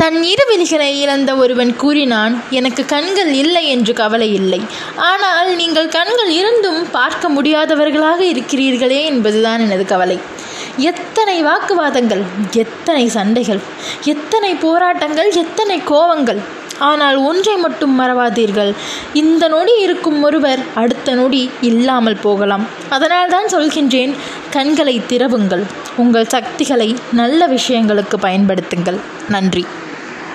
தன் இருவிழிகளை இழந்த ஒருவன் கூறினான் எனக்கு கண்கள் இல்லை என்று கவலை இல்லை. ஆனால் நீங்கள் கண்கள் இருந்தும் பார்க்க முடியாதவர்களாக இருக்கிறீர்களே என்பதுதான் எனது கவலை. எத்தனை வாக்குவாதங்கள் எத்தனை சண்டைகள் எத்தனை போராட்டங்கள் எத்தனை கோவங்கள் ஆனால் ஒன்றை மட்டும் மறவாதீர்கள். இந்த நொடி இருக்கும் ஒருவர் அடுத்த நொடி இல்லாமல் போகலாம். அதனால் தான் சொல்கின்றேன் கண்களை திறவுங்கள். உங்கள் சக்திகளை நல்ல விஷயங்களுக்கு பயன்படுத்துங்கள். நன்றி.